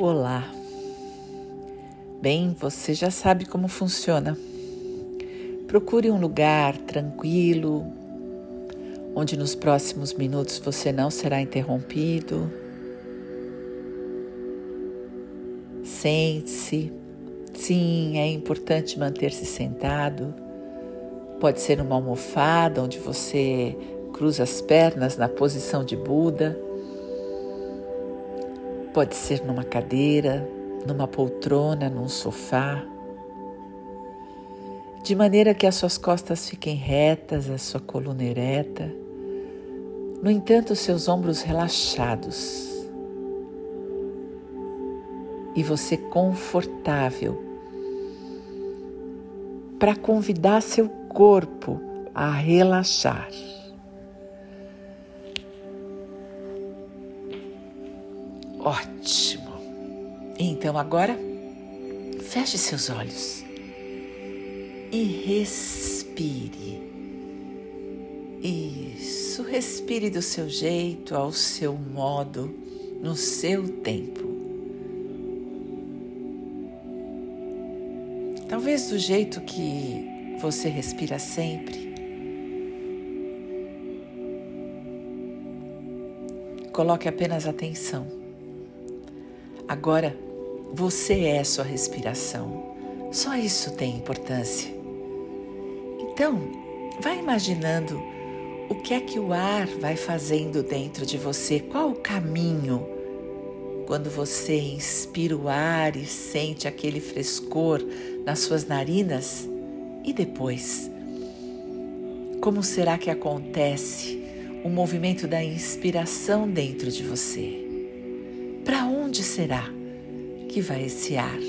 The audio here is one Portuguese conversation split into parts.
Olá. Bem, você já sabe como funciona. Procure um lugar tranquilo, onde nos próximos minutos você não será interrompido. Sente-se. Sim, é importante manter-se sentado. Pode ser numa almofada onde você cruza as pernas na posição de Buda Pode ser numa cadeira, numa poltrona, num sofá, de maneira que as suas costas fiquem retas, a sua coluna ereta. No entanto, seus ombros relaxados. E você confortável para convidar seu corpo a relaxar. Ótimo. Então agora, feche seus olhos e respire. Isso, respire do seu jeito, ao seu modo, no seu tempo. Talvez do jeito que você respira sempre. Coloque apenas atenção Agora, você é sua respiração. Só isso tem importância. Então, vá imaginando o que é que o ar vai fazendo dentro de você, qual o caminho quando você inspira o ar e sente aquele frescor nas suas narinas e depois. Como será que acontece o movimento da inspiração dentro de você? Onde será que vai esse ar?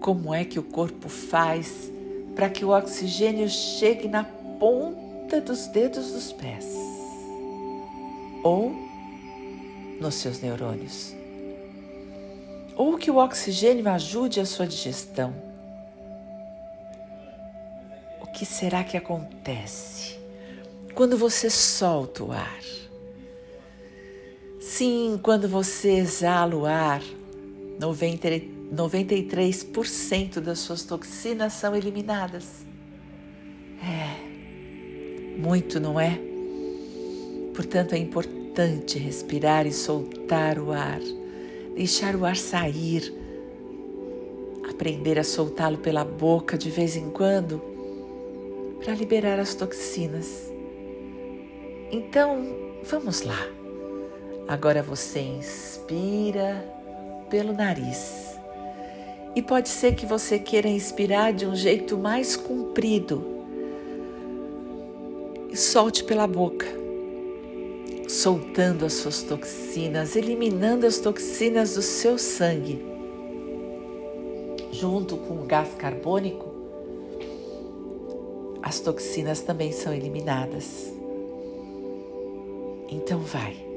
Como é que o corpo faz para que o oxigênio chegue na ponta dos dedos dos pés? Ou nos seus neurônios? Ou que o oxigênio ajude a sua digestão? O que será que acontece quando você solta o ar? Sim, quando você exala o ar, 90, 93% das suas toxinas são eliminadas. É, muito, não é? Portanto, é importante respirar e soltar o ar, deixar o ar sair, aprender a soltá-lo pela boca de vez em quando para liberar as toxinas. Então, vamos lá. Agora você inspira pelo nariz. E pode ser que você queira inspirar de um jeito mais comprido. E solte pela boca, soltando as suas toxinas, eliminando as toxinas do seu sangue. Junto com o gás carbônico, as toxinas também são eliminadas. Então vai.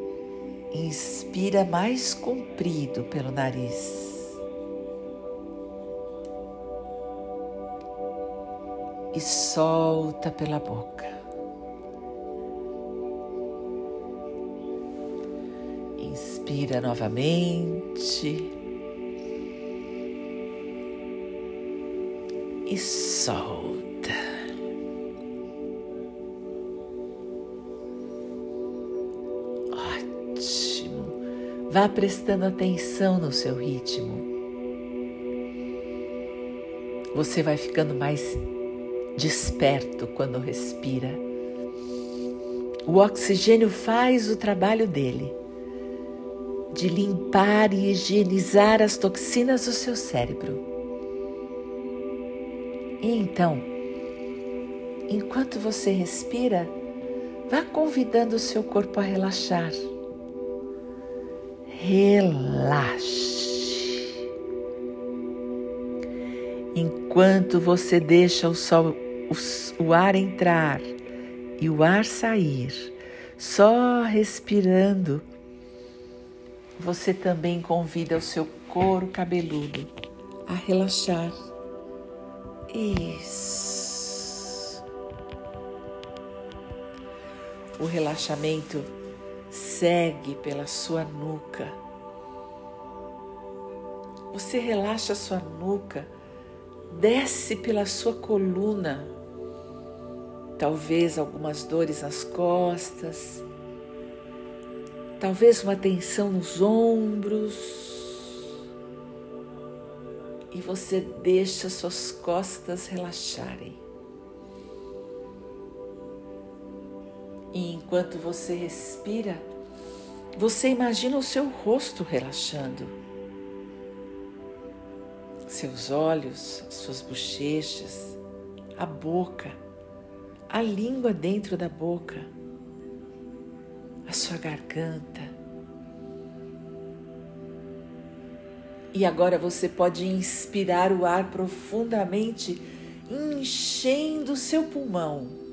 Inspira mais comprido pelo nariz. E solta pela boca. Inspira novamente. E solta. Vá prestando atenção no seu ritmo. Você vai ficando mais desperto quando respira. O oxigênio faz o trabalho dele de limpar e higienizar as toxinas do seu cérebro. E então, enquanto você respira, vá convidando o seu corpo a relaxar relaxe. Enquanto você deixa o, sol, o, o ar entrar e o ar sair, só respirando, você também convida o seu couro cabeludo a relaxar. Isso. O relaxamento segue pela sua nuca, Você relaxa a sua nuca, desce pela sua coluna, talvez algumas dores nas costas, talvez uma tensão nos ombros. E você deixa suas costas relaxarem. E enquanto você respira, você imagina o seu rosto relaxando. Seus olhos, suas bochechas, a boca, a língua dentro da boca, a sua garganta. E agora você pode inspirar o ar profundamente, enchendo seu pulmão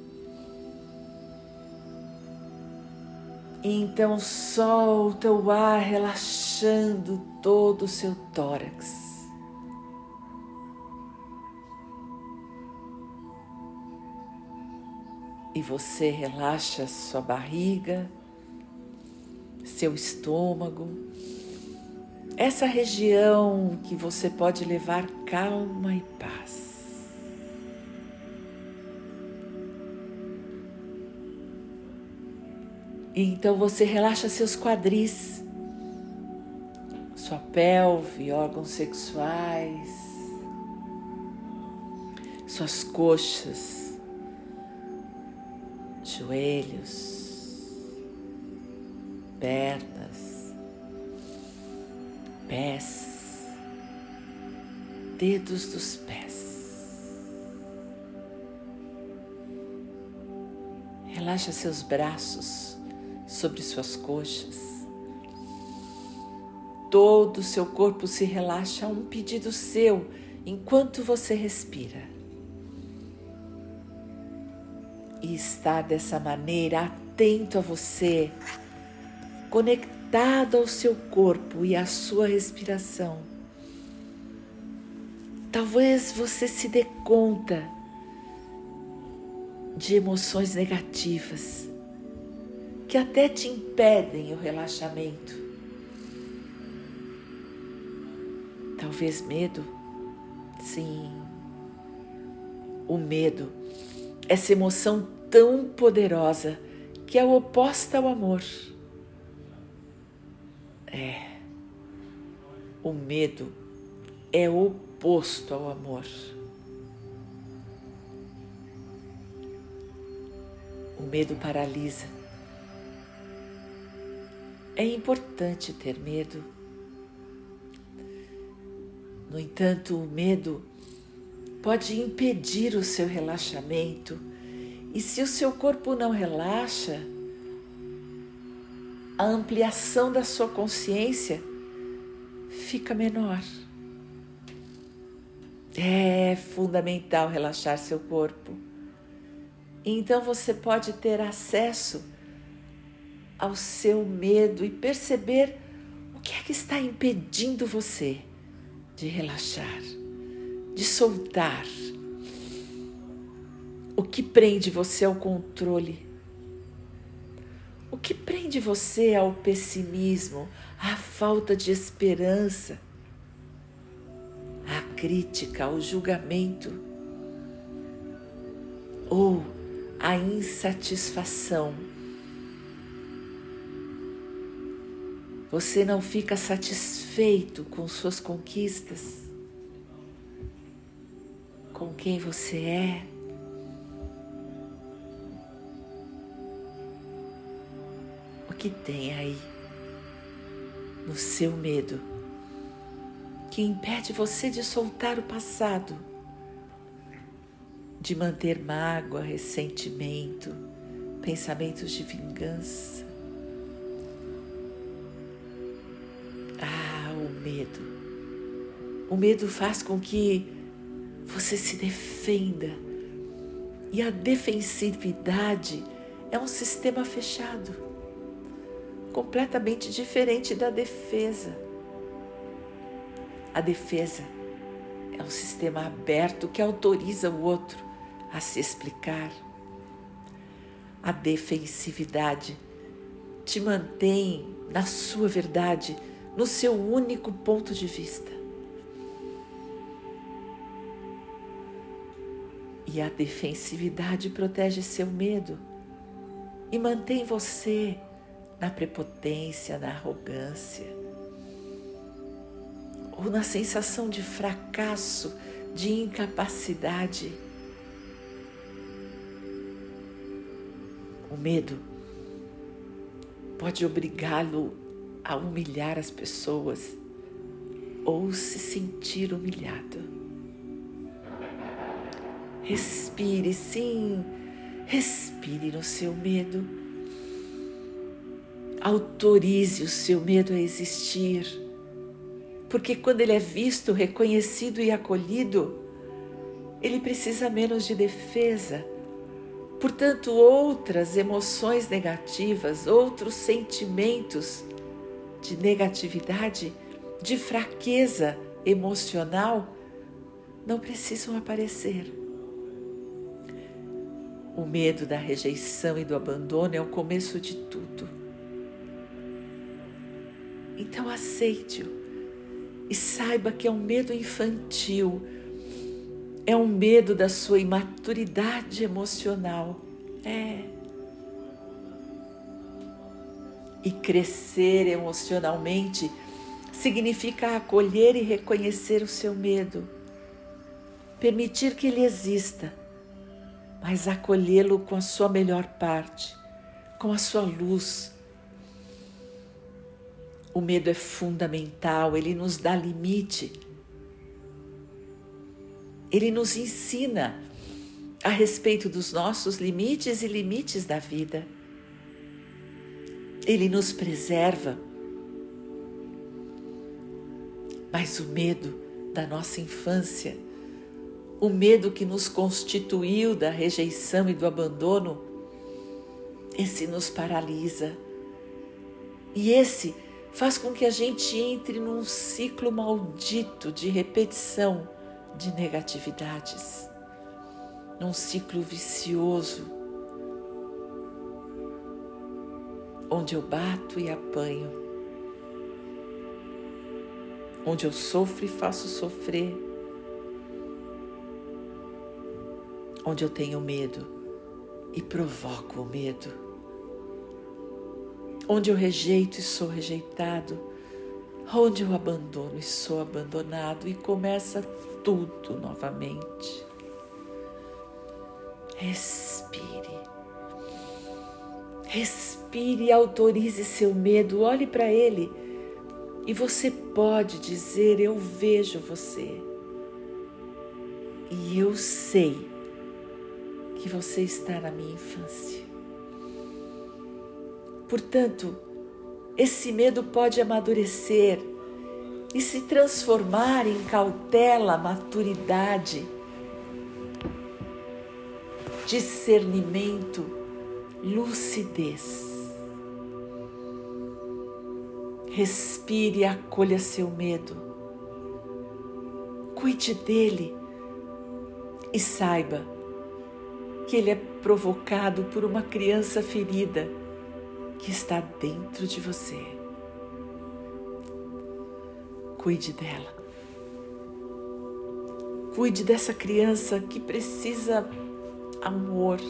então solta o ar relaxando todo o seu tórax. E você relaxa sua barriga, seu estômago, essa região que você pode levar calma e paz. Então você relaxa seus quadris, sua pelve, órgãos sexuais, suas coxas, joelhos, pernas, pés, dedos dos pés. Relaxa seus braços sobre suas coxas. Todo o seu corpo se relaxa a um pedido seu enquanto você respira. E estar dessa maneira atento a você, conectado ao seu corpo e à sua respiração. Talvez você se dê conta de emoções negativas que até te impedem o relaxamento. Talvez medo? Sim. O medo, essa emoção tão poderosa que é oposta ao amor. É. O medo é oposto ao amor. O medo paralisa é importante ter medo. No entanto, o medo pode impedir o seu relaxamento, e se o seu corpo não relaxa, a ampliação da sua consciência fica menor. É fundamental relaxar seu corpo. Então você pode ter acesso ao seu medo e perceber o que é que está impedindo você de relaxar, de soltar. O que prende você ao controle? O que prende você ao pessimismo, à falta de esperança, à crítica, ao julgamento ou à insatisfação? Você não fica satisfeito com suas conquistas, com quem você é. O que tem aí no seu medo que impede você de soltar o passado, de manter mágoa, ressentimento, pensamentos de vingança? O medo faz com que você se defenda. E a defensividade é um sistema fechado, completamente diferente da defesa. A defesa é um sistema aberto que autoriza o outro a se explicar. A defensividade te mantém na sua verdade no seu único ponto de vista. E a defensividade protege seu medo e mantém você na prepotência, na arrogância, ou na sensação de fracasso, de incapacidade. O medo pode obrigá-lo a humilhar as pessoas ou se sentir humilhado. Respire, sim, respire no seu medo. Autorize o seu medo a existir, porque quando ele é visto, reconhecido e acolhido, ele precisa menos de defesa. Portanto, outras emoções negativas, outros sentimentos de negatividade, de fraqueza emocional, não precisam aparecer. O medo da rejeição e do abandono é o começo de tudo. Então aceite-o e saiba que é um medo infantil, é um medo da sua imaturidade emocional. É. E crescer emocionalmente significa acolher e reconhecer o seu medo, permitir que ele exista, mas acolhê-lo com a sua melhor parte, com a sua luz. O medo é fundamental, ele nos dá limite. Ele nos ensina a respeito dos nossos limites e limites da vida. Ele nos preserva. Mas o medo da nossa infância, o medo que nos constituiu da rejeição e do abandono, esse nos paralisa. E esse faz com que a gente entre num ciclo maldito de repetição de negatividades, num ciclo vicioso onde eu bato e apanho, onde eu sofro e faço sofrer, onde eu tenho medo e provoco o medo, onde eu rejeito e sou rejeitado, onde eu abandono e sou abandonado e começa tudo novamente. Respire. Respire e autorize seu medo, olhe para ele e você pode dizer: Eu vejo você. E eu sei que você está na minha infância. Portanto, esse medo pode amadurecer e se transformar em cautela, maturidade, discernimento lucidez. Respire e acolha seu medo. Cuide dele e saiba que ele é provocado por uma criança ferida que está dentro de você. Cuide dela. Cuide dessa criança que precisa amor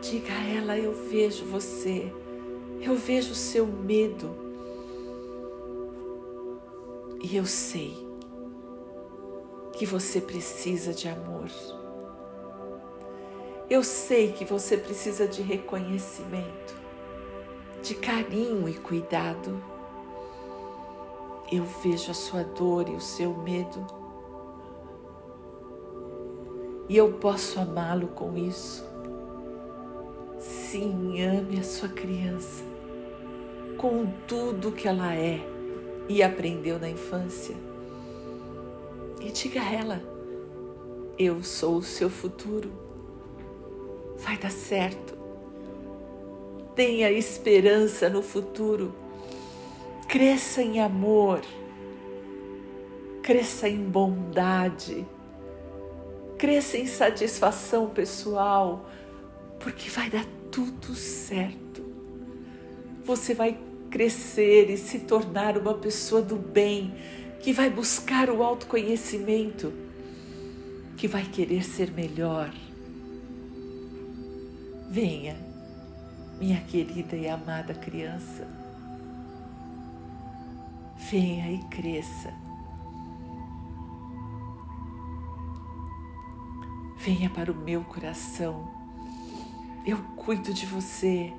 Diga a ela: Eu vejo você, eu vejo o seu medo. E eu sei que você precisa de amor. Eu sei que você precisa de reconhecimento, de carinho e cuidado. Eu vejo a sua dor e o seu medo. E eu posso amá-lo com isso. Sim, ame a sua criança com tudo que ela é e aprendeu na infância. E diga a ela: Eu sou o seu futuro. Vai dar certo. Tenha esperança no futuro. Cresça em amor. Cresça em bondade. Cresça em satisfação pessoal porque vai dar tudo certo. Você vai crescer e se tornar uma pessoa do bem, que vai buscar o autoconhecimento, que vai querer ser melhor. Venha, minha querida e amada criança. Venha e cresça. Venha para o meu coração. Eu cuido de você.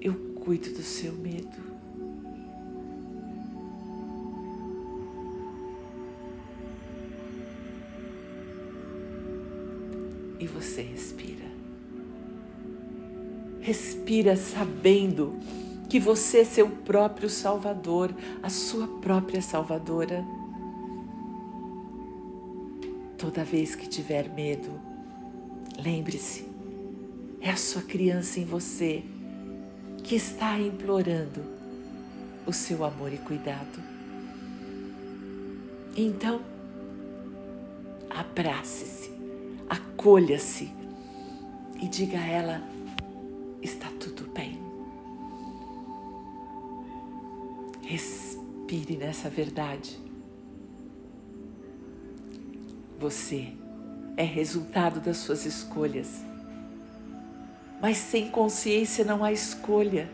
Eu cuido do seu medo. E você respira. Respira sabendo que você é seu próprio Salvador, a sua própria Salvadora. Toda vez que tiver medo, lembre-se, é a sua criança em você que está implorando o seu amor e cuidado. Então, abrace-se acolha-se e diga a ela: está tudo bem. Respire nessa verdade. Você é resultado das suas escolhas. Mas sem consciência não há escolha.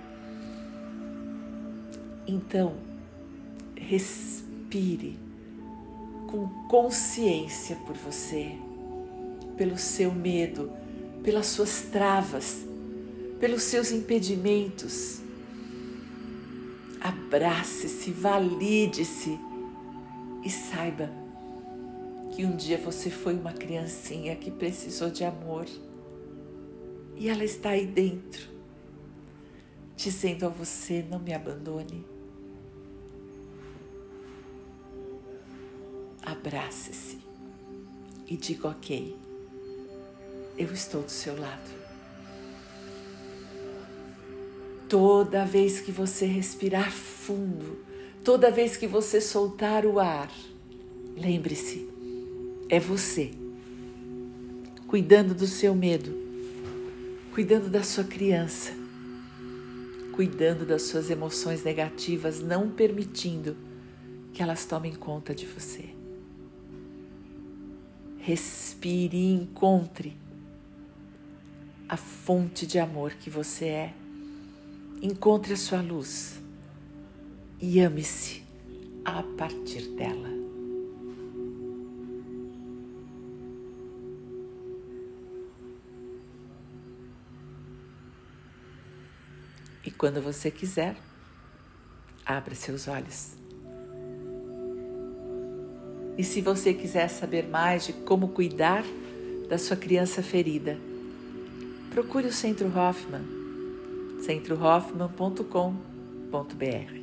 Então, respire com consciência por você pelo seu medo, pelas suas travas, pelos seus impedimentos. Abrace-se, valide-se e saiba que um dia você foi uma criancinha que precisou de amor e ela está aí dentro, dizendo a você: não me abandone. Abrace-se e diga ok eu estou do seu lado. Toda vez que você respirar fundo, toda vez que você soltar o ar, lembre-se, é você cuidando do seu medo, cuidando da sua criança, cuidando das suas emoções negativas, não permitindo que elas tomem conta de você. Respire e encontre a fonte de amor que você é. Encontre a sua luz e ame-se a partir dela. E quando você quiser, abra seus olhos. E se você quiser saber mais de como cuidar da sua criança ferida, procure o Centro Hoffman, centrohoffman.com.br.